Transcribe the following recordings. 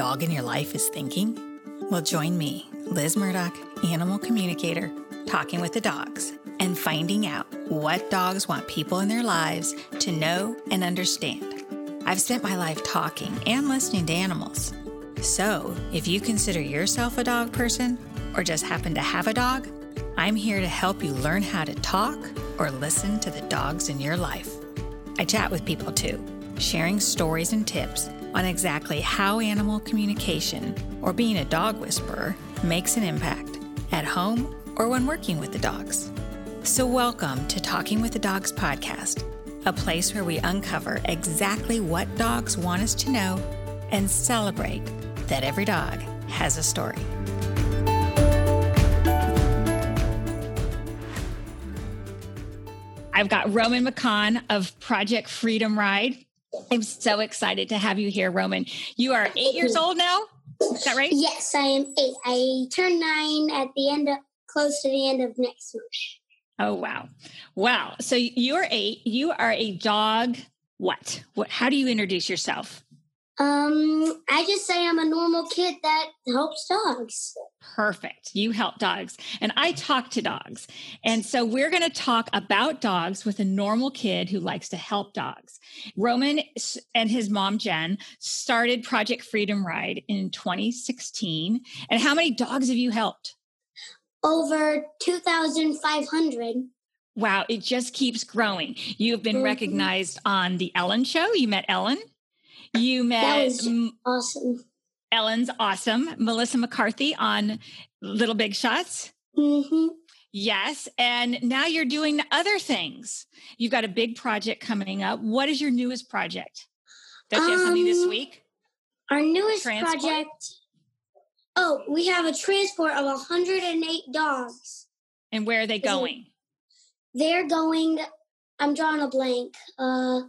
dog in your life is thinking? Well, join me, Liz Murdoch, animal communicator, talking with the dogs and finding out what dogs want people in their lives to know and understand. I've spent my life talking and listening to animals. So, if you consider yourself a dog person or just happen to have a dog, I'm here to help you learn how to talk or listen to the dogs in your life. I chat with people too, sharing stories and tips on exactly how animal communication or being a dog whisperer makes an impact at home or when working with the dogs. So, welcome to Talking with the Dogs podcast, a place where we uncover exactly what dogs want us to know and celebrate that every dog has a story. I've got Roman McConn of Project Freedom Ride. I'm so excited to have you here, Roman. You are eight years old now. Is that right? Yes, I am eight. I turn nine at the end of close to the end of next month. Oh wow. Wow. So you're eight. You are a dog. What? What how do you introduce yourself? Um, I just say I'm a normal kid that helps dogs. Perfect. You help dogs. And I talk to dogs. And so we're going to talk about dogs with a normal kid who likes to help dogs. Roman and his mom, Jen, started Project Freedom Ride in 2016. And how many dogs have you helped? Over 2,500. Wow, it just keeps growing. You've been mm-hmm. recognized on The Ellen Show. You met Ellen. You met that was awesome. Ellen's awesome. Melissa McCarthy on Little Big Shots. Mm-hmm. Yes. And now you're doing other things. You've got a big project coming up. What is your newest project? Don't you have something this um, week? Our newest transport? project. Oh, we have a transport of 108 dogs. And where are they going? They're going, I'm drawing a blank. Uh,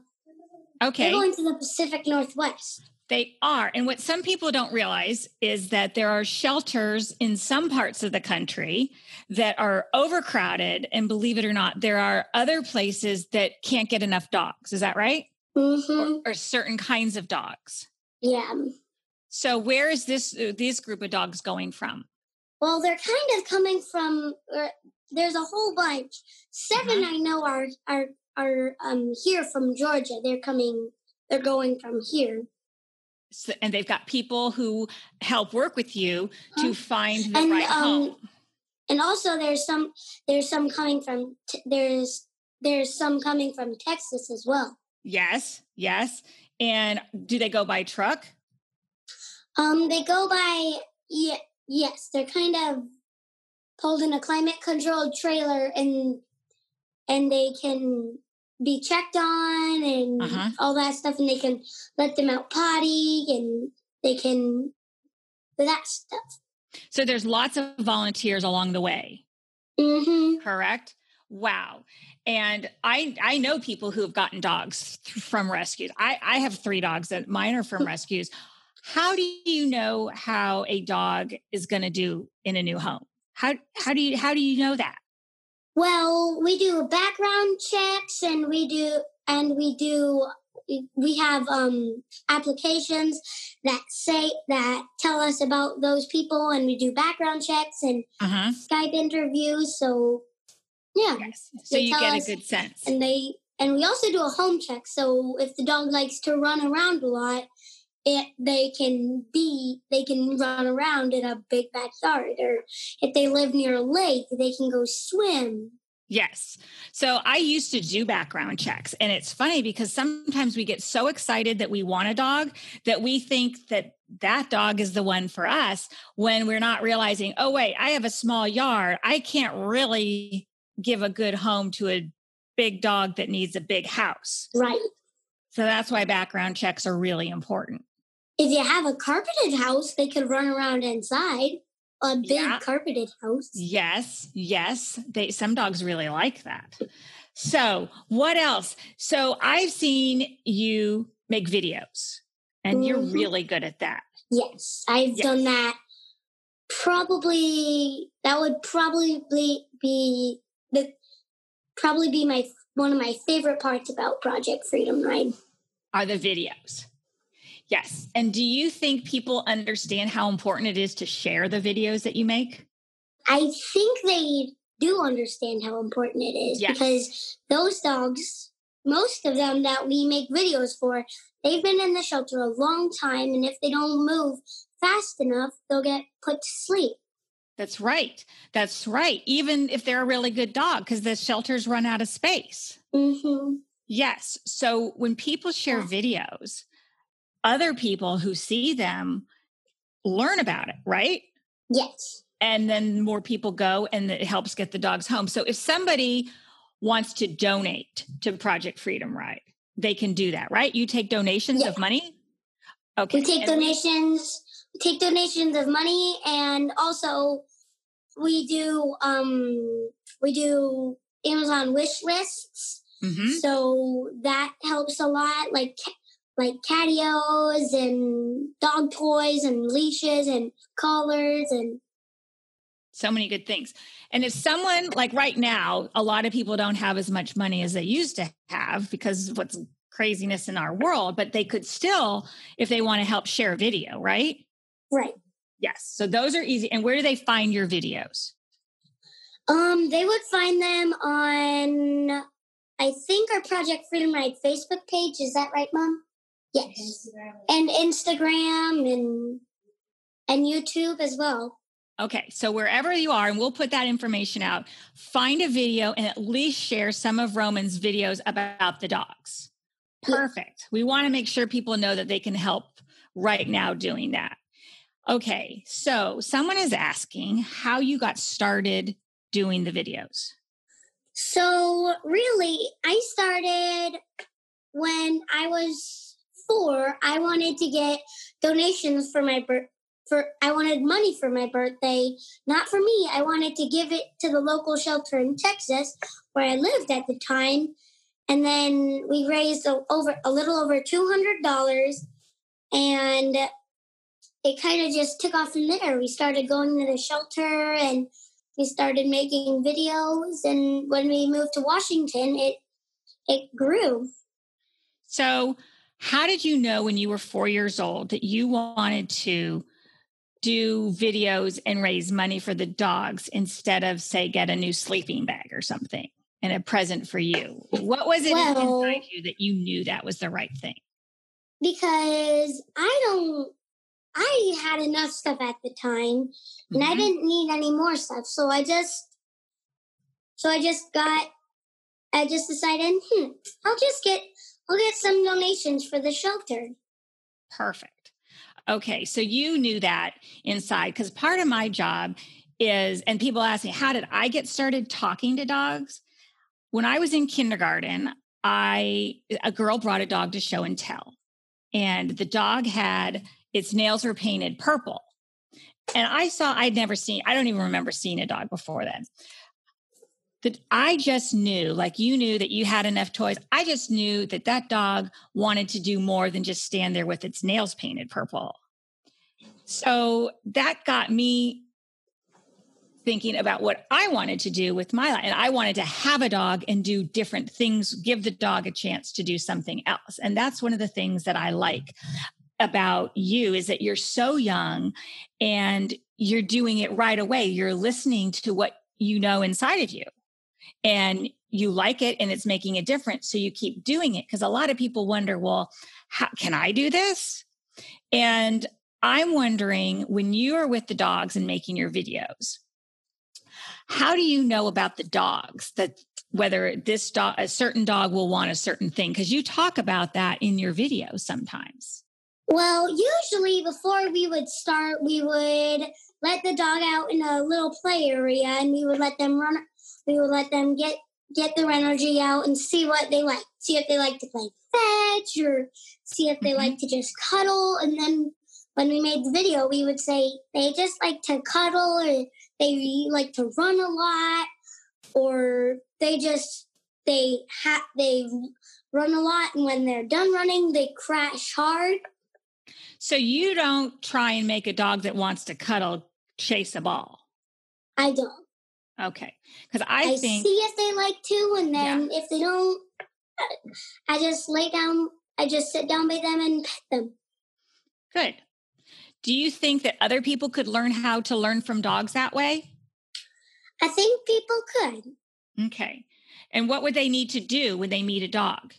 Okay. They're going to the Pacific Northwest. They are. And what some people don't realize is that there are shelters in some parts of the country that are overcrowded. And believe it or not, there are other places that can't get enough dogs. Is that right? Mm-hmm. Or, or certain kinds of dogs. Yeah. So where is this uh, this group of dogs going from? Well, they're kind of coming from. Uh, there's a whole bunch. 7 uh-huh. I know are are are um, here from Georgia. They're coming. They're going from here. So, and they've got people who help work with you to find the and, right um, home. And also, there's some. There's some coming from. There's there's some coming from Texas as well. Yes, yes. And do they go by truck? Um, they go by yeah, yes. They're kind of pulled in a climate controlled trailer and and they can be checked on and uh-huh. all that stuff and they can let them out potty and they can that stuff. So there's lots of volunteers along the way. Mm-hmm. correct? Wow. And i i know people who have gotten dogs from rescues. I i have three dogs that mine are from rescues. How do you know how a dog is going to do in a new home? How how do you how do you know that well, we do background checks and we do and we do we have um applications that say that tell us about those people and we do background checks and uh-huh. Skype interviews so yeah. Yes. So you get a good sense. And they and we also do a home check so if the dog likes to run around a lot it they can be they can run around in a big backyard or if they live near a lake they can go swim Yes. So I used to do background checks. And it's funny because sometimes we get so excited that we want a dog that we think that that dog is the one for us when we're not realizing, oh, wait, I have a small yard. I can't really give a good home to a big dog that needs a big house. Right. So that's why background checks are really important. If you have a carpeted house, they could run around inside a big yeah. carpeted house. Yes, yes. They some dogs really like that. So, what else? So, I've seen you make videos and mm-hmm. you're really good at that. Yes, I've yes. done that. Probably that would probably be the probably be my one of my favorite parts about Project Freedom Ride are the videos. Yes. And do you think people understand how important it is to share the videos that you make? I think they do understand how important it is yes. because those dogs, most of them that we make videos for, they've been in the shelter a long time. And if they don't move fast enough, they'll get put to sleep. That's right. That's right. Even if they're a really good dog, because the shelters run out of space. Mm-hmm. Yes. So when people share yeah. videos, other people who see them learn about it, right? Yes. And then more people go and it helps get the dogs home. So if somebody wants to donate to Project Freedom Ride, they can do that, right? You take donations yeah. of money? Okay. We take and donations, we take donations of money and also we do um we do Amazon wish lists. Mm-hmm. So that helps a lot. Like like catios and dog toys and leashes and collars and so many good things. And if someone like right now, a lot of people don't have as much money as they used to have because of what's craziness in our world, but they could still, if they want to help share video, right? Right. Yes. So those are easy. And where do they find your videos? Um, they would find them on I think our Project Freedom Ride Facebook page. Is that right, Mom? Yes. And Instagram and and YouTube as well. Okay, so wherever you are, and we'll put that information out, find a video and at least share some of Roman's videos about the dogs. Perfect. We want to make sure people know that they can help right now doing that. Okay, so someone is asking how you got started doing the videos. So, really, I started when I was four, I wanted to get donations for my birth. For I wanted money for my birthday, not for me. I wanted to give it to the local shelter in Texas where I lived at the time, and then we raised a, over a little over two hundred dollars, and it kind of just took off from there. We started going to the shelter and we started making videos and when we moved to Washington it it grew. So how did you know when you were four years old that you wanted to do videos and raise money for the dogs instead of, say, get a new sleeping bag or something and a present for you? What was it well, inside you that you knew that was the right thing? Because I don't, I had enough stuff at the time and mm-hmm. I didn't need any more stuff. So I just, so I just got, I just decided, hmm, I'll just get We'll get some donations for the shelter. Perfect. Okay, so you knew that inside because part of my job is, and people ask me, how did I get started talking to dogs? When I was in kindergarten, I a girl brought a dog to show and tell, and the dog had its nails were painted purple. And I saw, I'd never seen, I don't even remember seeing a dog before then that I just knew, like you knew that you had enough toys. I just knew that that dog wanted to do more than just stand there with its nails painted purple. So that got me thinking about what I wanted to do with my life. And I wanted to have a dog and do different things, give the dog a chance to do something else. And that's one of the things that I like about you is that you're so young and you're doing it right away. You're listening to what you know inside of you and you like it and it's making a difference. So you keep doing it. Because a lot of people wonder, well, how can I do this? And I'm wondering when you are with the dogs and making your videos, how do you know about the dogs that whether this dog, a certain dog will want a certain thing? Because you talk about that in your videos sometimes. Well, usually before we would start, we would let the dog out in a little play area and we would let them run we would let them get get their energy out and see what they like. See if they like to play fetch or see if they mm-hmm. like to just cuddle. And then when we made the video, we would say they just like to cuddle or they like to run a lot or they just they ha- they run a lot and when they're done running they crash hard so you don't try and make a dog that wants to cuddle chase a ball i don't Okay. Because I, I think. see if they like to, and then yeah. if they don't, I just lay down, I just sit down by them and pet them. Good. Do you think that other people could learn how to learn from dogs that way? I think people could. Okay. And what would they need to do when they meet a dog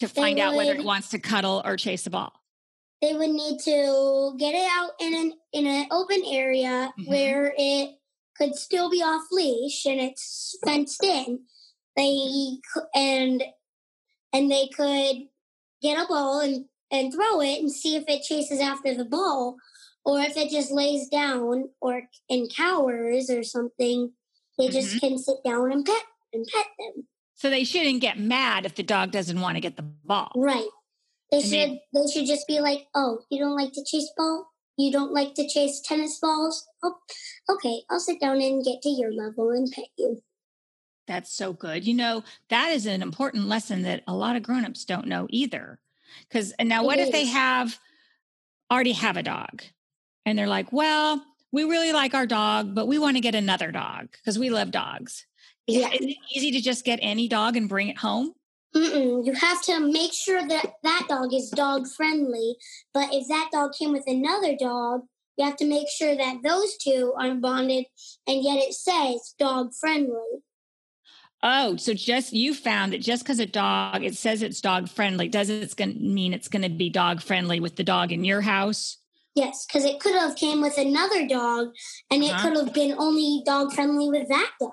to find out whether it wants to cuddle or chase a ball? They would need to get it out in an in an open area mm-hmm. where it could still be off leash and it's fenced in. They and and they could get a ball and and throw it and see if it chases after the ball or if it just lays down or and cowers or something they mm-hmm. just can sit down and pet and pet them so they shouldn't get mad if the dog doesn't want to get the ball right they should they, they should just be like oh you don't like to chase ball you don't like to chase tennis balls oh okay i'll sit down and get to your level and pet you that's so good you know that is an important lesson that a lot of grown-ups don't know either because and now, what if they have already have a dog, and they're like, "Well, we really like our dog, but we want to get another dog because we love dogs." Yeah. Is it easy to just get any dog and bring it home? Mm-mm. You have to make sure that that dog is dog friendly. But if that dog came with another dog, you have to make sure that those two are bonded, and yet it says dog friendly. Oh, so just you found that just because a dog it says it's dog friendly doesn't it's going to mean it's going to be dog friendly with the dog in your house? Yes, because it could have came with another dog, and uh-huh. it could have been only dog friendly with that dog.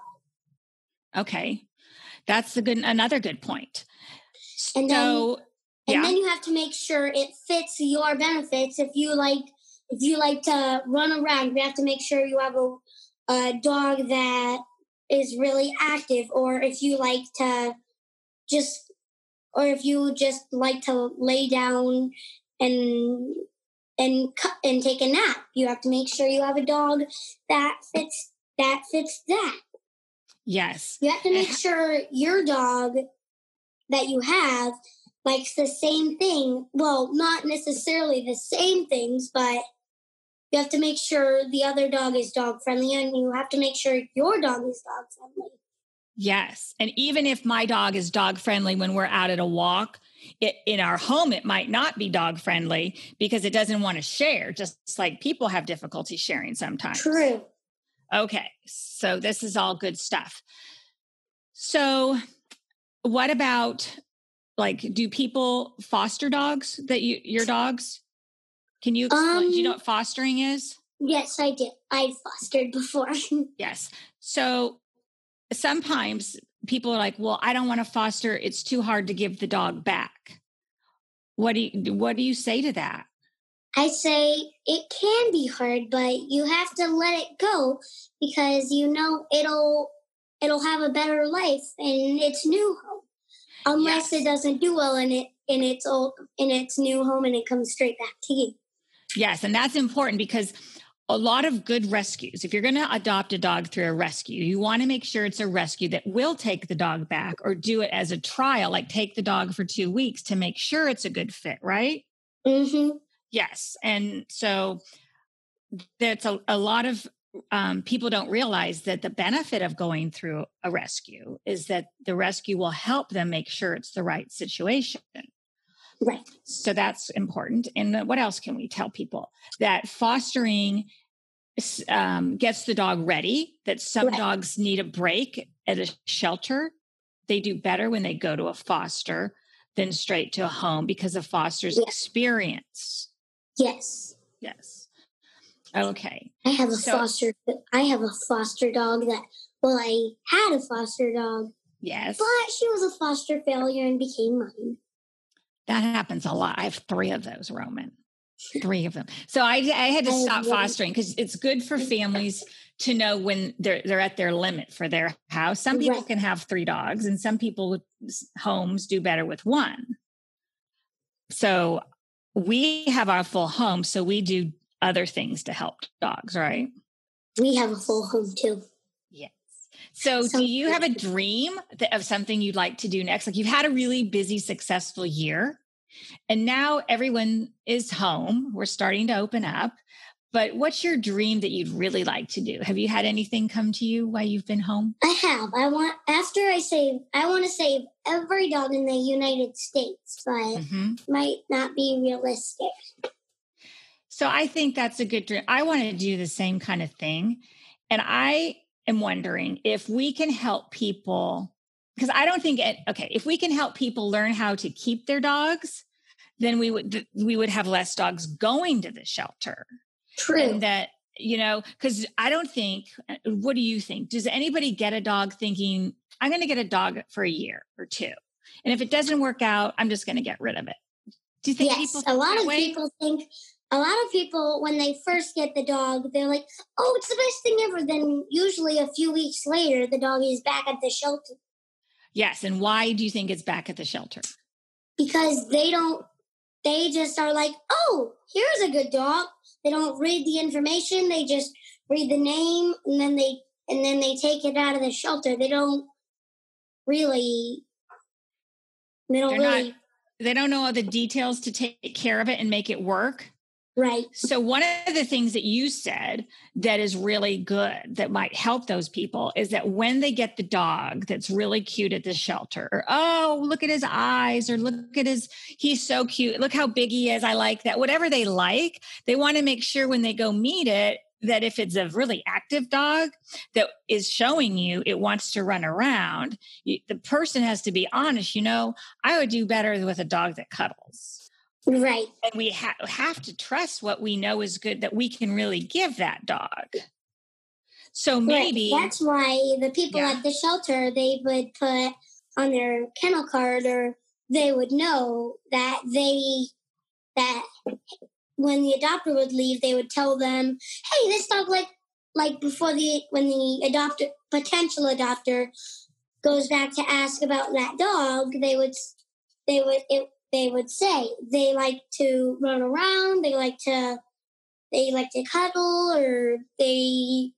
Okay, that's a good another good point. And so, then, and then you have to make sure it fits your benefits. If you like, if you like to run around, you have to make sure you have a, a dog that is really active or if you like to just or if you just like to lay down and and and take a nap you have to make sure you have a dog that fits that fits that yes you have to make sure your dog that you have likes the same thing well not necessarily the same things but you have to make sure the other dog is dog friendly and you have to make sure your dog is dog friendly. Yes. And even if my dog is dog friendly when we're out at a walk, it, in our home, it might not be dog friendly because it doesn't want to share, just like people have difficulty sharing sometimes. True. Okay. So this is all good stuff. So, what about like, do people foster dogs that you, your dogs? Can you explain? Um, do you know um, what fostering is? Yes, I did. I fostered before. yes. So sometimes people are like, "Well, I don't want to foster. It's too hard to give the dog back." What do you What do you say to that? I say it can be hard, but you have to let it go because you know it'll it'll have a better life in its new home. Unless yes. it doesn't do well in it in its old in its new home and it comes straight back to you. Yes, and that's important because a lot of good rescues, if you're going to adopt a dog through a rescue, you want to make sure it's a rescue that will take the dog back or do it as a trial, like take the dog for two weeks to make sure it's a good fit, right? Mm-hmm. Yes. And so that's a, a lot of um, people don't realize that the benefit of going through a rescue is that the rescue will help them make sure it's the right situation. Right. So that's important. And what else can we tell people? That fostering um, gets the dog ready, that some right. dogs need a break at a shelter. They do better when they go to a foster than straight to a home because of foster's yes. experience. Yes. Yes. Okay. I have a so, foster I have a foster dog that well I had a foster dog. Yes. But she was a foster failure and became mine. That happens a lot. I have three of those, Roman. Three of them. So I, I had to stop fostering because it's good for families to know when they're they're at their limit for their house. Some people right. can have three dogs, and some people homes do better with one. So we have our full home, so we do other things to help dogs, right? We have a full home too. Yes. So, do you have a dream of something you'd like to do next? Like you've had a really busy, successful year, and now everyone is home. We're starting to open up. But what's your dream that you'd really like to do? Have you had anything come to you while you've been home? I have. I want after I save I want to save every dog in the United States, but mm-hmm. might not be realistic. So I think that's a good dream. I want to do the same kind of thing. And I am wondering if we can help people because I don't think it, okay, if we can help people learn how to keep their dogs, then we would we would have less dogs going to the shelter. True. That you know, because I don't think. Uh, what do you think? Does anybody get a dog thinking I'm going to get a dog for a year or two, and if it doesn't work out, I'm just going to get rid of it? Do you think yes, a lot of way? people think a lot of people when they first get the dog they're like oh it's the best thing ever then usually a few weeks later the dog is back at the shelter yes and why do you think it's back at the shelter because they don't they just are like oh here's a good dog they don't read the information they just read the name and then they and then they take it out of the shelter. They don't really they don't They're really not, they don't know all the details to take care of it and make it work Right. So, one of the things that you said that is really good that might help those people is that when they get the dog that's really cute at the shelter, or oh, look at his eyes, or look at his, he's so cute, look how big he is, I like that, whatever they like, they want to make sure when they go meet it that if it's a really active dog that is showing you it wants to run around, the person has to be honest, you know, I would do better with a dog that cuddles Right. And we ha- have to trust what we know is good that we can really give that dog. So maybe right. that's why the people yeah. at the shelter they would put on their kennel card or they would know that they that when the adopter would leave they would tell them hey this dog like like before the when the adopter potential adopter goes back to ask about that dog they would they would it, they would say they like to run around, they like to they like to cuddle or they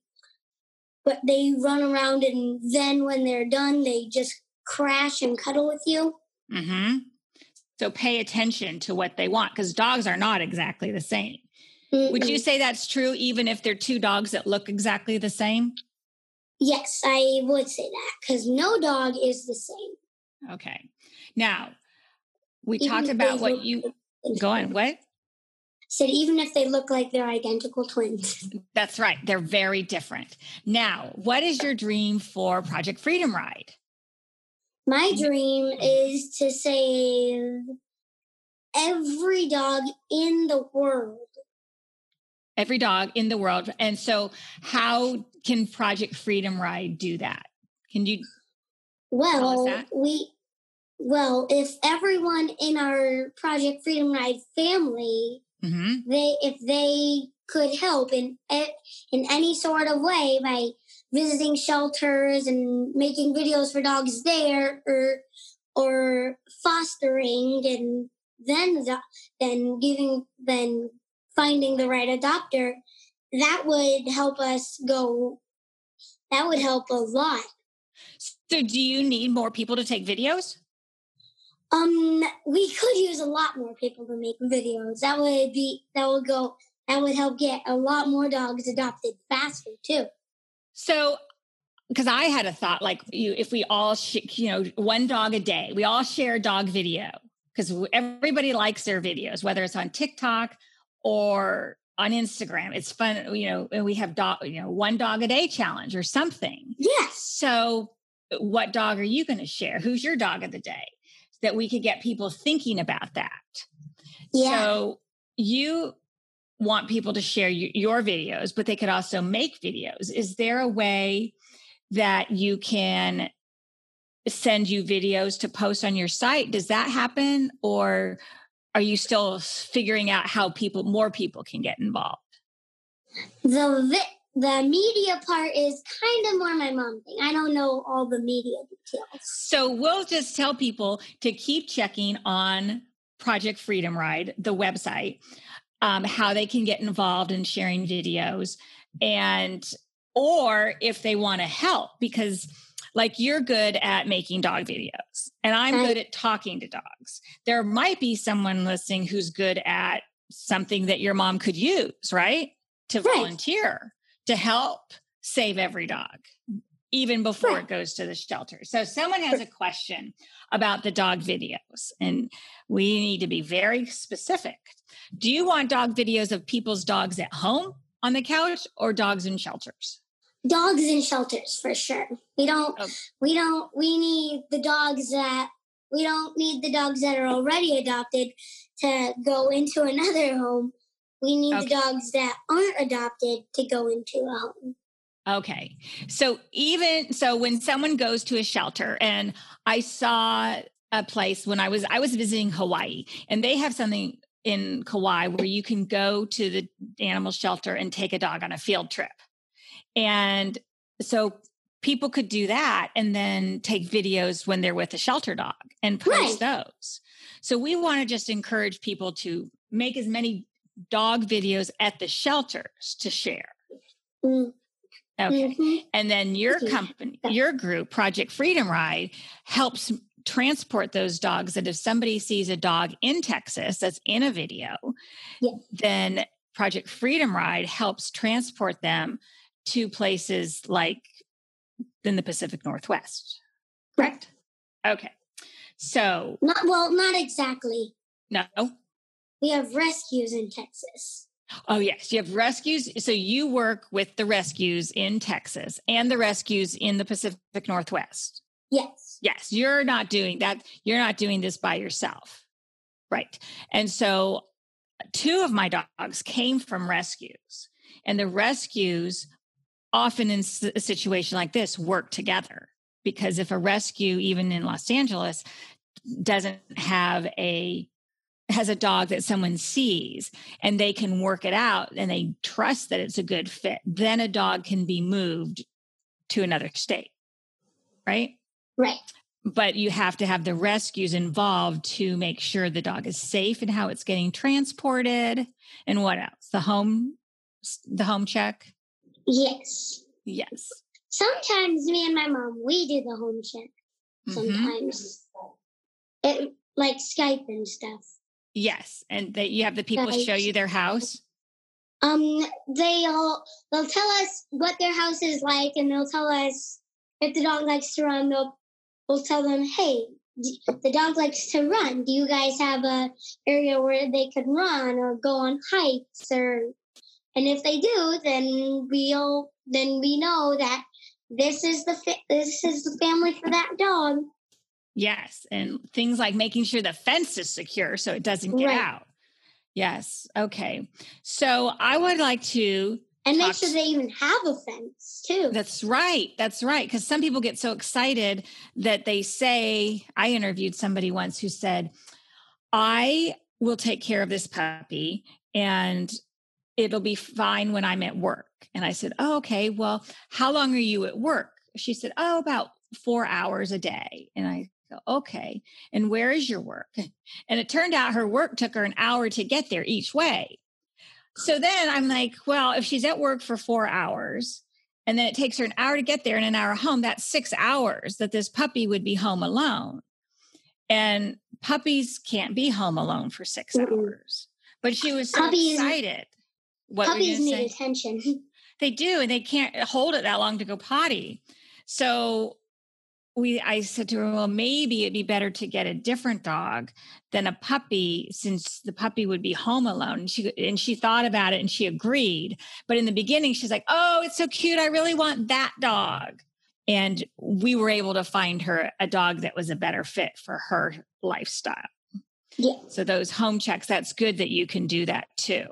but they run around and then when they're done they just crash and cuddle with you. Mhm. So pay attention to what they want because dogs are not exactly the same. mm Would you say that's true even if they're two dogs that look exactly the same? Yes, I would say that because no dog is the same. Okay. Now, we even talked about what you go on. What? Said even if they look like they're identical twins. That's right. They're very different. Now, what is your dream for Project Freedom Ride? My dream is to save every dog in the world. Every dog in the world. And so, how can Project Freedom Ride do that? Can you? Well, we well, if everyone in our Project Freedom Ride family, mm-hmm. they if they could help in in any sort of way by visiting shelters and making videos for dogs there, or or fostering, and then then giving then finding the right adopter, that would help us go. That would help a lot. So, do you need more people to take videos? Um, we could use a lot more people to make videos. That would be that would go that would help get a lot more dogs adopted faster too. So, because I had a thought like you, if we all, sh- you know, one dog a day, we all share dog video because everybody likes their videos, whether it's on TikTok or on Instagram. It's fun, you know, and we have dog, you know, one dog a day challenge or something. Yes. So, what dog are you going to share? Who's your dog of the day? That we could get people thinking about that. Yeah. So you want people to share your videos, but they could also make videos. Is there a way that you can send you videos to post on your site? Does that happen? Or are you still figuring out how people, more people can get involved? The vi- the media part is kind of more my mom thing. I don't know all the media details. So we'll just tell people to keep checking on Project Freedom Ride, the website, um, how they can get involved in sharing videos, and or if they want to help because like you're good at making dog videos and i'm good at talking to dogs. There might be someone listening who's good at something that your mom could use right? To volunteer to help save every dog. even before it goes to the shelter. So someone has a question about the dog videos and we need to be very specific. Do you want dog videos of people's dogs at home on the couch or dogs in shelters? Dogs in shelters for sure. We don't oh. we don't we need the dogs that we don't need the dogs that are already adopted to go into another home. We need okay. the dogs that aren't adopted to go into a home. Okay. So even so when someone goes to a shelter and I saw a place when I was I was visiting Hawaii and they have something in Kauai where you can go to the animal shelter and take a dog on a field trip. And so people could do that and then take videos when they're with a shelter dog and post right. those. So we want to just encourage people to make as many dog videos at the shelters to share. Mm. Okay. Mm-hmm. And then your company, your group, Project Freedom Ride, helps transport those dogs. And if somebody sees a dog in Texas that's in a video, yeah. then Project Freedom Ride helps transport them to places like in the Pacific Northwest. Correct. Okay. So not well, not exactly. No. We have rescues in Texas. Oh, yes. You have rescues. So you work with the rescues in Texas and the rescues in the Pacific Northwest. Yes. Yes. You're not doing that. You're not doing this by yourself. Right. And so two of my dogs came from rescues, and the rescues often in a situation like this work together because if a rescue, even in Los Angeles, doesn't have a has a dog that someone sees and they can work it out and they trust that it's a good fit, then a dog can be moved to another state. Right? Right. But you have to have the rescues involved to make sure the dog is safe and how it's getting transported. And what else? The home the home check? Yes. Yes. Sometimes me and my mom we do the home check. Mm-hmm. Sometimes. Mm-hmm. It like Skype and stuff. Yes, and that you have the people show you their house. Um, they'll they'll tell us what their house is like, and they'll tell us if the dog likes to run. They'll we'll tell them, hey, the dog likes to run. Do you guys have a area where they could run or go on hikes or? And if they do, then we'll then we know that this is the fi- this is the family for that dog. Yes. And things like making sure the fence is secure so it doesn't get right. out. Yes. Okay. So I would like to. And make sure they even have a fence too. That's right. That's right. Because some people get so excited that they say, I interviewed somebody once who said, I will take care of this puppy and it'll be fine when I'm at work. And I said, Oh, okay. Well, how long are you at work? She said, Oh, about four hours a day. And I okay. And where is your work? And it turned out her work took her an hour to get there each way. So then I'm like, well, if she's at work for four hours and then it takes her an hour to get there and an hour home, that's six hours that this puppy would be home alone. And puppies can't be home alone for 6 mm-hmm. hours. But she was so puppies, excited. What puppies need say? attention. They do, and they can't hold it that long to go potty. So we I said to her, well, maybe it'd be better to get a different dog than a puppy, since the puppy would be home alone. And she and she thought about it and she agreed. But in the beginning, she's like, Oh, it's so cute. I really want that dog. And we were able to find her a dog that was a better fit for her lifestyle. Yeah. So those home checks, that's good that you can do that too.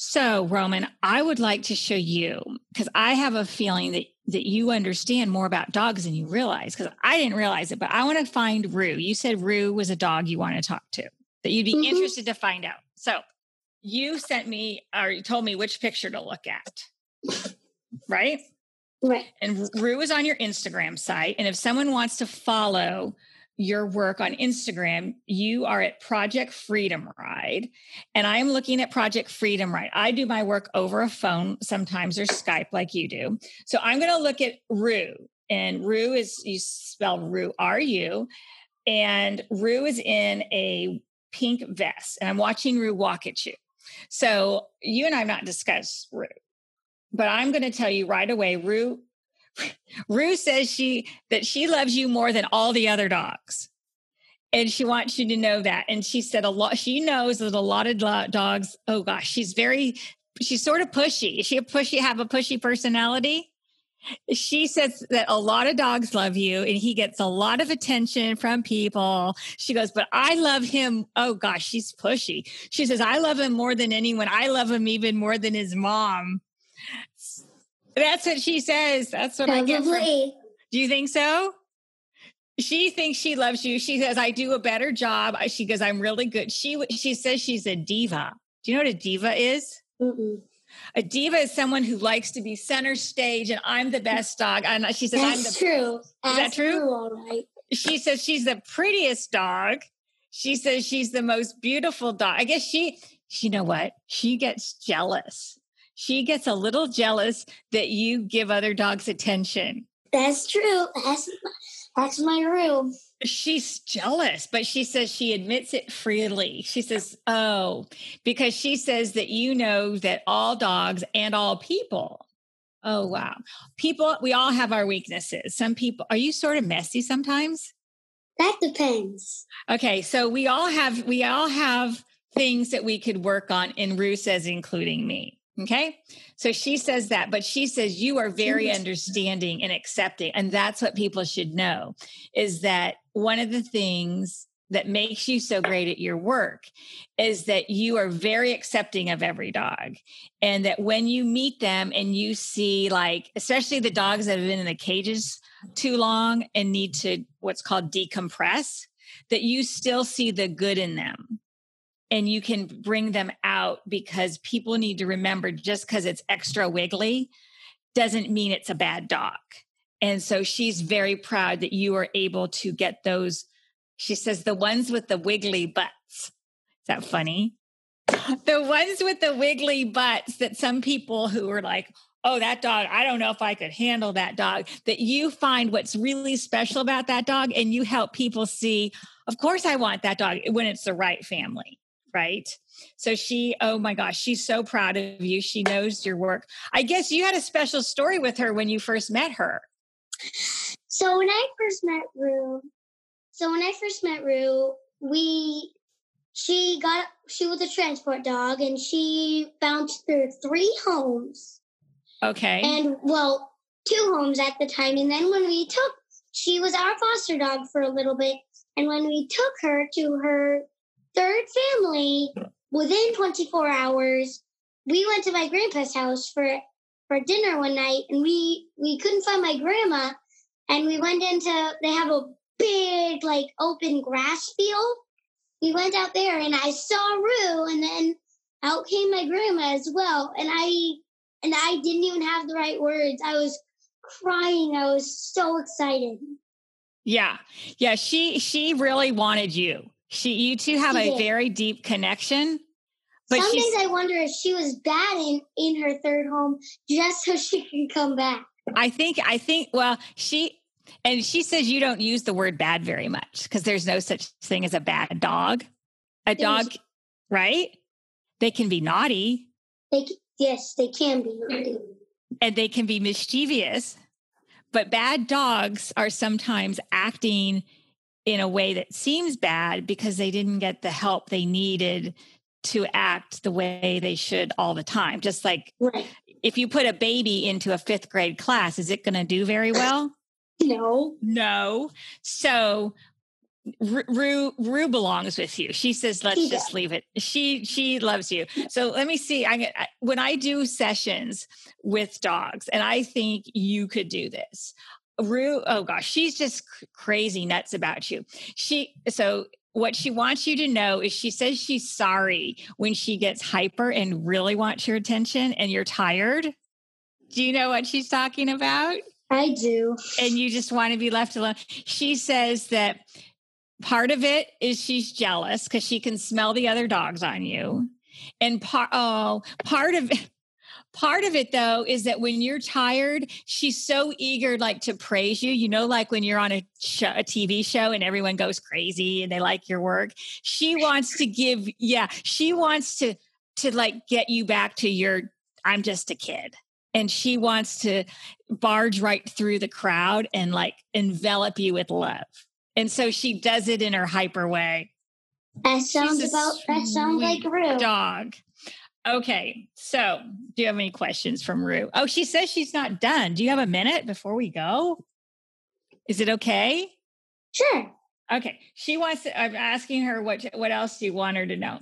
So, Roman, I would like to show you because I have a feeling that that you understand more about dogs than you realize because I didn't realize it, but I want to find Rue. You said Rue was a dog you want to talk to, that you'd be mm-hmm. interested to find out. So, you sent me or you told me which picture to look at. Right? Right. And Rue is on your Instagram site. And if someone wants to follow your work on Instagram, you are at Project Freedom Ride. And I'm looking at Project Freedom Ride. I do my work over a phone sometimes or Skype like you do. So I'm going to look at Rue. And Rue is, you spell Rue, R U. And Rue is in a pink vest. And I'm watching Rue walk at you. So you and I have not discussed Rue, but I'm going to tell you right away, Rue Rue says she that she loves you more than all the other dogs. And she wants you to know that. And she said a lot, she knows that a lot of dogs, oh gosh, she's very, she's sort of pushy. Is she a pushy, have a pushy personality? She says that a lot of dogs love you and he gets a lot of attention from people. She goes, but I love him. Oh gosh, she's pushy. She says, I love him more than anyone. I love him even more than his mom. That's what she says. That's what Probably. I get. From, do you think so? She thinks she loves you. She says, I do a better job. She goes, I'm really good. She she says she's a diva. Do you know what a diva is? Mm-mm. A diva is someone who likes to be center stage and I'm the best dog. And she says, That's I'm the true. Is That's that true? true? All right. She says she's the prettiest dog. She says she's the most beautiful dog. I guess she, you know what? She gets jealous she gets a little jealous that you give other dogs attention. That's true. That's that's my room. She's jealous, but she says she admits it freely. She says, "Oh, because she says that you know that all dogs and all people Oh, wow. People, we all have our weaknesses. Some people, are you sort of messy sometimes? That depends. Okay. So we all have, we all have things that we could work on. And Rue says, including me. Okay. So she says that, but she says you are very understanding and accepting. And that's what people should know is that one of the things that makes you so great at your work is that you are very accepting of every dog. And that when you meet them and you see, like, especially the dogs that have been in the cages too long and need to what's called decompress, that you still see the good in them and you can bring them out because people need to remember just because it's extra wiggly doesn't mean it's a bad dog. And so she's very proud that you are able to get those. She says, the ones with the wiggly butts. Is that funny? the ones with the wiggly butts that some people who are like, oh, that dog, I don't know if I could handle that dog, that you find what's really special about that dog and you help people see, of course, I want that dog when it's the right family right? So she, oh my gosh, she's so proud of you. She knows your work. I guess you had a special story with her when you first met her. So when I first met Rue, so when I first met Rue, we she got she was a transport dog and she bounced through three homes. Okay. And well, two homes at the time. And then when we took she was our foster dog for a little bit. And when we took her to her third family within 24 hours. We went to my grandpa's house for for dinner one night, and we we couldn't find my grandma, and we went into they have a big like open grass field. We went out there, and I saw Rue, and then out came my grandma as well, and I and I didn't even have the right words. I was crying. I was so excited. Yeah. Yeah, she she really wanted you. She, you two have a very deep connection. But Some days I wonder if she was bad in, in her third home just so she can come back. I think, I think, well, she, and she says you don't use the word bad very much because there's no such thing as a bad dog. A dog, right? They can be naughty. They, yes, they can be naughty. And they can be mischievous. But bad dogs are sometimes acting in a way that seems bad because they didn't get the help they needed to act the way they should all the time. Just like right. if you put a baby into a fifth grade class, is it going to do very well? No. No. So Rue Rue belongs with you. She says, "Let's she just does. leave it." She she loves you. So let me see. I, I when I do sessions with dogs, and I think you could do this. Rue, oh gosh, she's just crazy nuts about you. She so what she wants you to know is she says she's sorry when she gets hyper and really wants your attention and you're tired. Do you know what she's talking about? I do. And you just want to be left alone. She says that part of it is she's jealous because she can smell the other dogs on you. And part oh, part of it Part of it though is that when you're tired, she's so eager like to praise you. You know, like when you're on a, show, a TV show and everyone goes crazy and they like your work. She wants to give, yeah, she wants to to like get you back to your I'm just a kid. and she wants to barge right through the crowd and like envelop you with love. And so she does it in her hyper way. That sounds about that sounds like Rue. Dog. Okay. So do you have any questions from Rue? Oh, she says she's not done. Do you have a minute before we go? Is it okay? Sure. Okay. She wants to, I'm asking her what what else do you want her to know?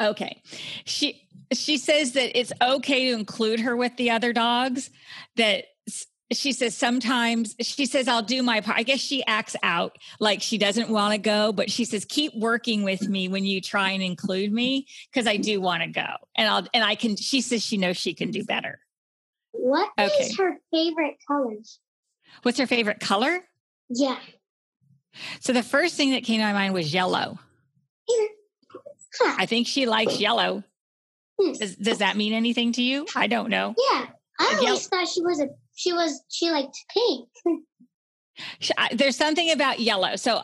Okay. She she says that it's okay to include her with the other dogs that she says sometimes she says i'll do my part. I guess she acts out like she doesn't want to go but she says keep working with me when you try and include me because i do want to go and i'll and i can she says she knows she can do better. What is Okay. her favorite colors what's her favorite color? Yeah. So the first thing that came to my mind was yellow. Huh. i think she likes yellow. Hmm. does, does that mean anything to you? I don't know. Yeah i always thought she was a she was she liked pink Sh- I- there's something about yellow. So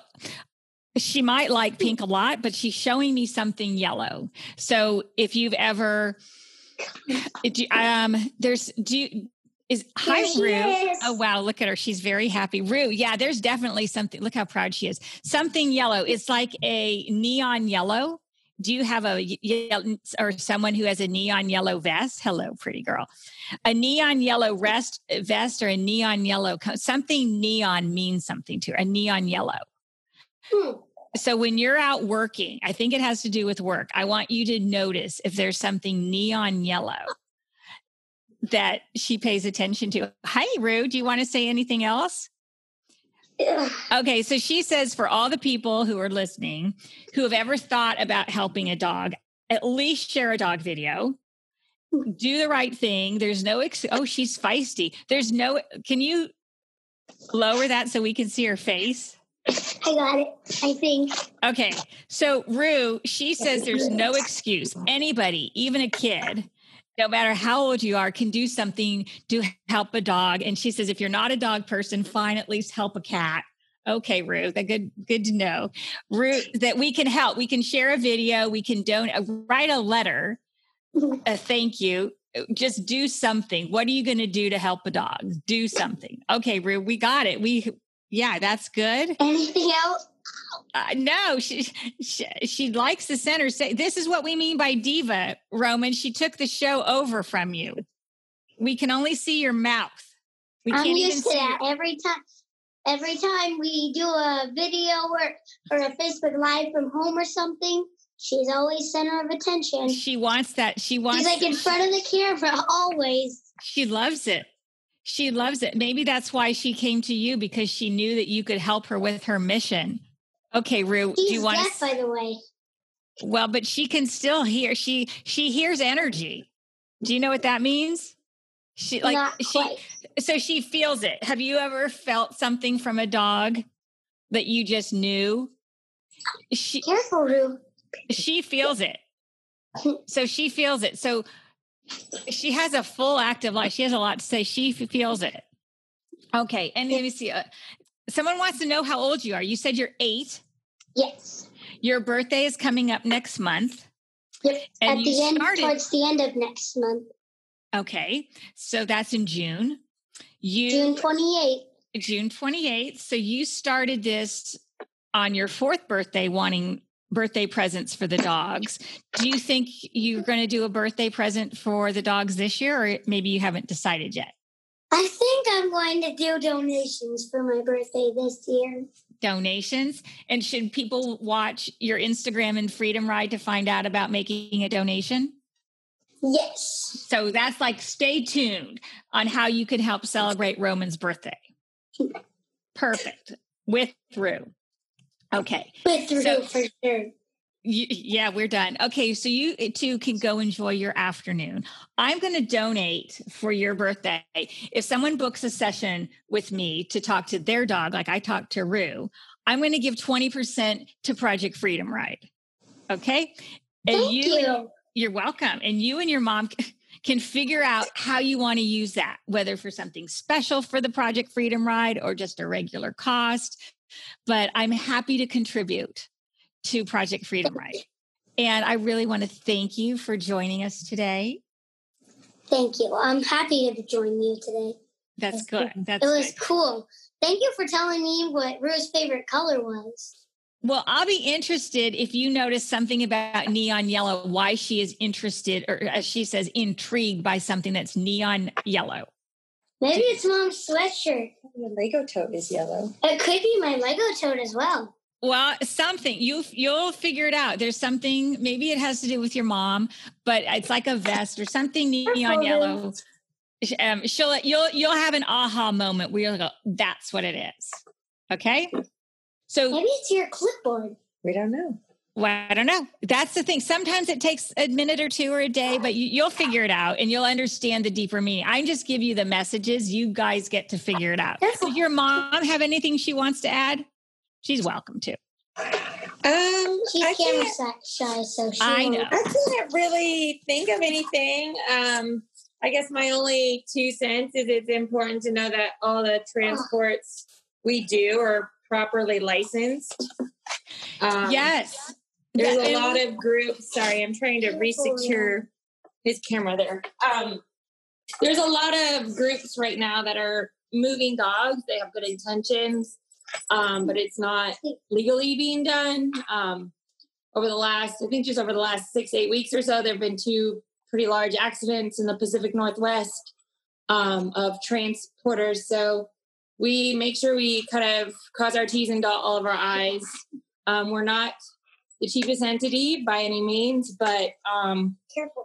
she might like pink a lot, but she's showing me something yellow. So if you've ever, you- um, there's do you, is hi Rue. is. Oh wow, look at her. She's very happy. Rue, yeah, there's definitely something. Look how proud she is. Something yellow. It's like a neon yellow. Do you have a or someone who has a neon yellow vest? Hello, pretty girl. A neon yellow rest vest or a neon yellow something neon means something to her. A neon yellow. Hmm. So when you're out working, I think it has to do with work. I want you to notice if there's something neon yellow that she pays attention to. Hi, Rue. Do you want to say anything else? Okay, so she says for all the people who are listening who have ever thought about helping a dog, at least share a dog video. Do the right thing. There's no ex- oh, she's feisty. There's no can you lower that so we can see her face? i got it i think Okay. So Rue, she says there's no excuse. Anybody, even a kid, no matter how old you are, can do something to help a dog. And she says if you're not a dog person, fine, at least help a cat. Okay, Ruth, that good good to know. Ruth, that we can help. We can share a video, we can donate, uh, write a letter, mm-hmm. a thank you. Just do something. What are you going to do to help a dog? Do something. Okay, Ruth, we got it. We yeah, that's good. anything else Uh, no, she, she she likes the center. Say this is what we mean by diva, Roman. She took the show over from you. We can only see your mouth. We i'm can't even used to that every time every time we do a video or or a facebook live from home or something she's always center of attention She wants that. She wants. she's like in front of the camera always she loves it. She loves it. Maybe that's why she came to you because she knew that you could help her with her mission. Okay, Rue. she's do you want deaf to? by the way Well, but she can still hear. She she hears energy. Do you know what that means? She like not she quite so she feels it. Have you ever felt something from a dog that you just knew? She careful Rue. she feels it. So she feels it. So she has a full active life. She has a lot to say. She feels it. Okay, and let me see. Uh, someone wants to know how old you are. You said you're eight. yes Your birthday is coming up next month. Yep. And At the end, started- towards the end of next month, Okay, so that's in June. You June 28th. June 28th. So you started this on your fourth birthday, wanting birthday presents for the dogs. Do you think you're going to do a birthday present for the dogs this year, or maybe you haven't decided yet? I think I'm going to do donations for my birthday this year. Donations. And should people watch your Instagram and Freedom Ride to find out about making a donation? Yes. So that's like stay tuned on how you can help celebrate Roman's birthday. Perfect. With through. Okay. With through So- for sure. Yeah, we're done. Okay, so you eh, too can go enjoy your afternoon. I'm going to donate for your birthday. If someone books a session with me to talk to their dog, like I talked to Rue, I'm going to give 20% to Project Freedom Ride. Okay? And Thank you. you're welcome. And you and your mom can figure out how you want to use that, whether for something special for the Project Freedom Ride or just a regular cost. But I'm happy to contribute to Project Freedom Ride. And I really want to thank you for joining us today. Thank you. I'm happy to join you today. That's good. That's it was good. cool. Thank you for telling me what Rue's favorite color was. Well, I'll be interested if you notice something about neon yellow, why she is interested, or as she says, intrigued by something that's neon yellow. Maybe it's mom's sweatshirt. Your Lego tote is yellow. It could be my Lego tote as well. Well, something you you'll figure it out. There's something. Maybe it has to do with your mom, but it's like a vest or something neon yellow. Um, she'll you'll you'll have an aha moment where you'll go, "That's what it is." Okay. So maybe it's your clipboard. We don't know. Well, I don't know. That's the thing. Sometimes it takes a minute or two or a day, but you, will figure it out and you'll understand the deeper meaning. I just give you the messages. You guys get to figure it out. Does your mom have anything she wants to add? She's welcome to. Um, she's I camera shy, so she I know. I can't really think of anything. Um, I guess my only two cents is it's important to know that all the transports we do are properly licensed. Um, yes. There's a lot of groups. Sorry, I'm trying to resecure his camera there. Um, there's a lot of groups right now that are moving dogs. They have good intentions, um, but it's not legally being done. Um, over the last, I think just over the last six, eight weeks or so, there have been two pretty large accidents in the Pacific Northwest um, of transporters. So we make sure we kind of cross our T's and dot all of our I's. Um, we're not the cheapest entity by any means, but um,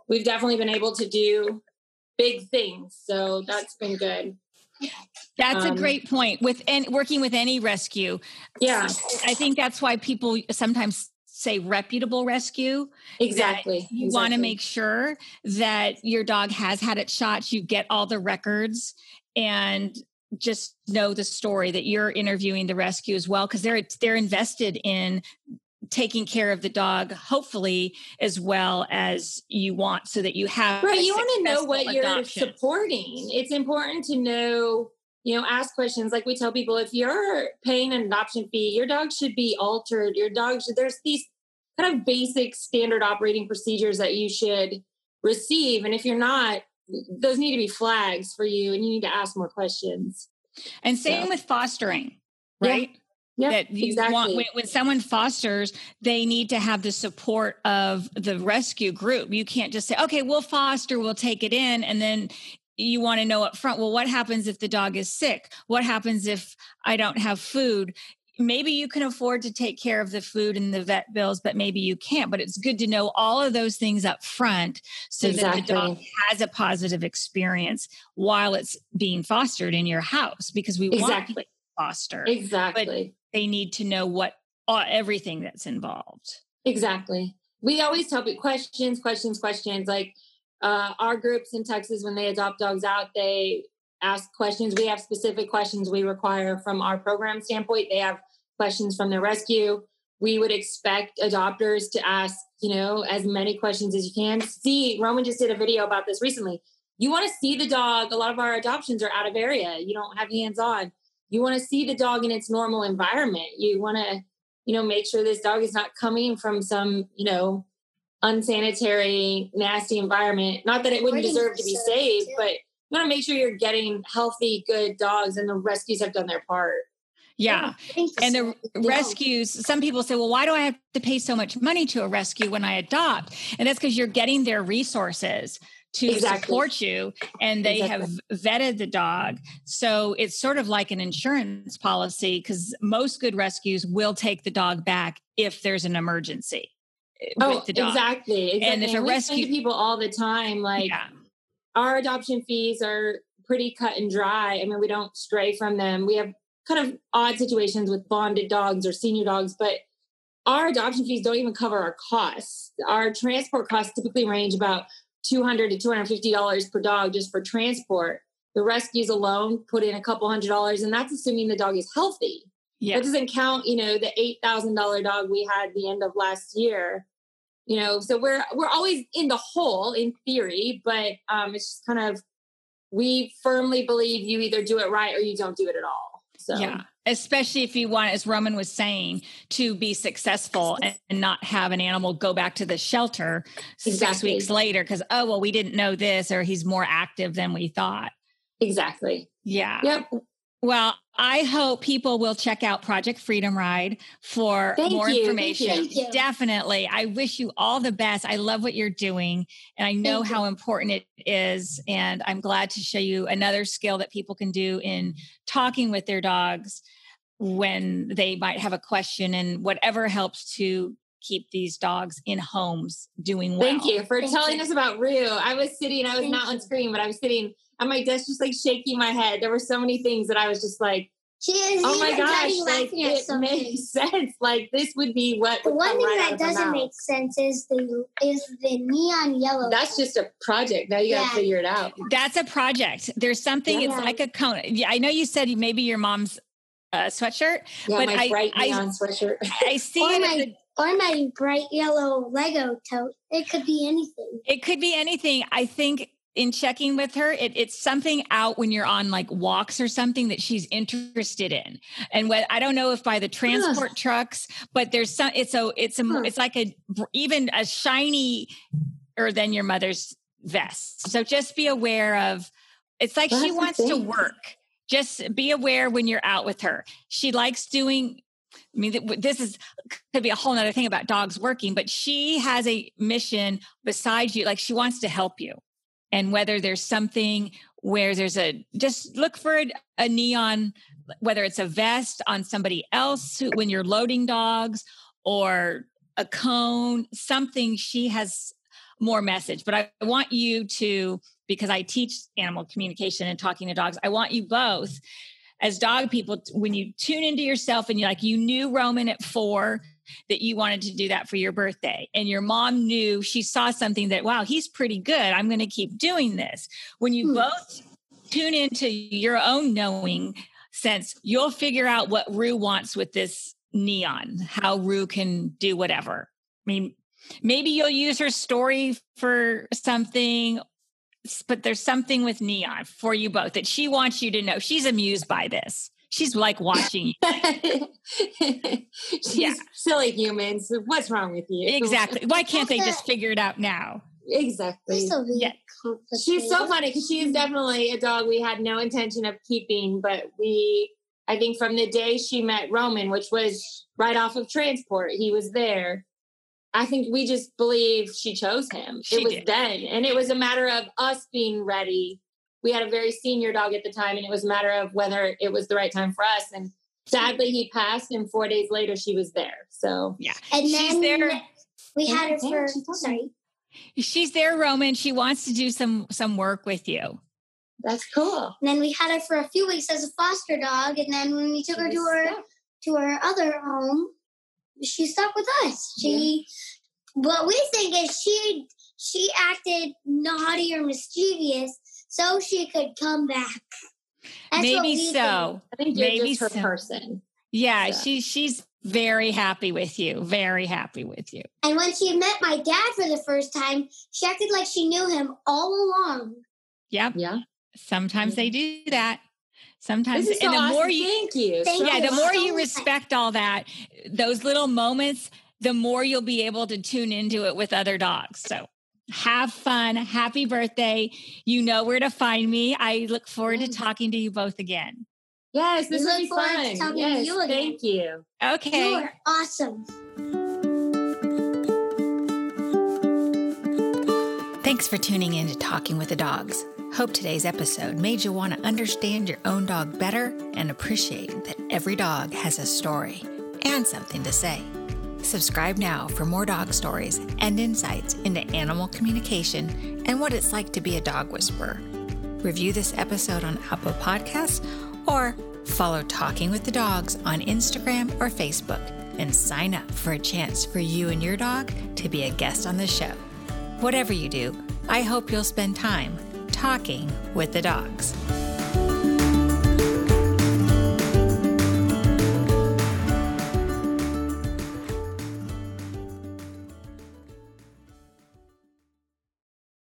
we've definitely been able to do big things. So that's been good. That's um, a great point. With and working with any rescue, yeah, I think that's why people sometimes say reputable rescue. Exactly. You exactly. want to make sure that your dog has had its shots. You get all the records, and just know the story that you're interviewing the rescue as well because they're they're invested in taking care of the dog hopefully as well as you want so that you have right you want to know what adoption. you're supporting it's important to know you know ask questions like we tell people if you're paying an adoption fee your dog should be altered your dog should there's these kind of basic standard operating procedures that you should receive and if you're not those need to be flags for you and you need to ask more questions. And same so. with fostering, right? Yeah. that you exactly. want when, when, someone fosters they need to have the support of the rescue group you can't just say okay we'll foster we'll take it in and then you want to know up front well what happens if the dog is sick what happens if i don't have food maybe you can afford to take care of the food and the vet bills, but maybe you can't. But it's good to know all of those things up front so exactly. that the dog has a positive experience while it's being fostered in your house because we exactly. want to foster. Exactly. But they need to know what uh, everything that's involved. Exactly. We always tell people questions, questions, questions. Like uh, our groups in Texas, when they adopt dogs out, they ask questions. We have specific questions we require from our program standpoint. They have questions from the rescue. We would expect adopters to ask, you know, as many questions as you can. See, Roman just did a video about this recently. You want to see the dog. A lot of our adoptions are out of area. You don't have hands on. You want to see the dog in its normal environment. You want to, you know, make sure this dog is not coming from some, you know, unsanitary, nasty environment. Not that it wouldn't deserve to be saved, but you want to make sure you're getting healthy, good dogs, and the rescues have done their part. Yeah. And the rescues, some people say, well, why do I have to pay so much money to a rescue when I adopt? And that's because you're getting their resources to exactly. support you and they exactly. have vetted the dog. So it's sort of like an insurance policy because most good rescues will take the dog back if there's an emergency. Oh, exactly, exactly. And a rescue people all the time, like yeah. our adoption fees are pretty cut and dry. I mean, we don't stray from them. We have kind of odd situations with bonded dogs or senior dogs, but our adoption fees don't even cover our costs. Our transport costs typically range about 200 to 250 dollars per dog just for transport. The rescues alone put in a couple hundred dollars, and that's assuming the dog is healthy. Yeah. That doesn't count, you know, the eight thousand dollar dog we had the end of last year. You know, so we're we're always in the hole in theory, but um, it's just kind of we firmly believe you either do it right or you don't do it at all. So Yeah. Especially if you want, as Roman was saying, to be successful and, and not have an animal go back to the shelter six weeks later because, oh, well, we didn't know this or he's more active than we thought. exactly. Yeah. Yep. Well, I hope people will check out Project Freedom Ride for Thank more you, information. you. You. Definitely. I wish you all the best. I love what you're doing and I know Thank you. how important it is. And I'm glad to show you another skill that people can do in talking with their dogs when they might have a question and whatever helps to keep these dogs in homes doing well. Thank you for Thank telling you. us about Rue. I was sitting, I was Thank not on screen, but I was sitting at my desk just like shaking my head. There were so many things that I was just like, She is oh my gosh, like it something. makes sense. Like this would be what The would one thing right that doesn't make sense is the is the neon yellow. That's just a project. Now you got to figure it out. That's a project. There's something, it's Yeah. like a cone. Yeah, I know you said maybe your mom's uh, sweatshirt. Yeah, But my I- bright I- neon sweatshirt. I see or it. my as a- or my bright yellow Lego tote. It could be anything. It could be anything. I think in checking with her, it, it's something out when you're on like walks or something that she's interested in. And what I don't know if by the transport trucks, but there's some. It's a. It's a. It's like a even a shiny, or than your mother's vest. So just be aware of. It's like Well, she wants to work. Just be aware when you're out with her. She likes doing. I mean, this is could be a whole nother thing about dogs working, but she has a mission besides you. Like she wants to help you. And whether there's something where there's a, just look for a, a neon, whether it's a vest on somebody else who- when you're loading dogs or a cone, something she has more message. But I want you to, because I teach animal communication and talking to dogs, I want you both as dog people, when you tune into yourself and you're like, you knew Roman at four that you wanted to do that for your birthday, and your mom knew she saw something that, wow, he's pretty good. I'm going to keep doing this. When you Hmm. both tune into your own knowing sense, you'll figure out what Rue wants with this neon, how Rue can do whatever. I mean, maybe you'll use her story for something but there's something with neon for you both that she wants you to know she's amused by this she's like watching you She's Yeah. silly humans. What's wrong with you? exactly why can't they just figure it out now Exactly. This will be Yeah. She's so funny because she is definitely a dog we had no intention of keeping, but we, I think from the day she met Roman, which was right off of transport, he was there. I think we just believe she chose him. She it was did. then. And it was a matter of us being ready. We had a very senior dog at the time, and it was a matter of whether it was the right time for us. And sadly, he passed, and four days later, she was there. So yeah, And she's then there we had her for she's sorry. she's there roman she wants to do some some work with you that's cool. And then we had her for a few weeks as a foster dog, and then when we took She her to her stuck. to her other home, she stuck with us. She, what we think is she she acted naughty or mischievous so she could come back. That's maybe we think. so I think you're Maybe just her so. person. yeah So. she she's very happy with you very happy with you And when she met my dad for the first time, she acted like she knew him all along. yep Yeah. sometimes they do that sometimes This is so and the awesome. more you Thank you. Thank so yeah, the more so you respect all that, those little moments, the more you'll be able to tune into it with other dogs. So have fun. Happy birthday. You know where to find me. I look forward to talking to you both again. Yes, this We will look be forward to fun. to yes, you again. thank you. Okay. You are awesome. Thanks for tuning in to Talking with the Dogs. Hope today's episode made you want to understand your own dog better and appreciate that every dog has a story and something to say. Subscribe now for more dog stories and insights into animal communication and what it's like to be a dog whisperer. Review this episode on Apple Podcasts or follow Talking with the Dogs on Instagram or Facebook and sign up for a chance for you and your dog to be a guest on the show. Whatever you do, I hope you'll spend time talking with the dogs.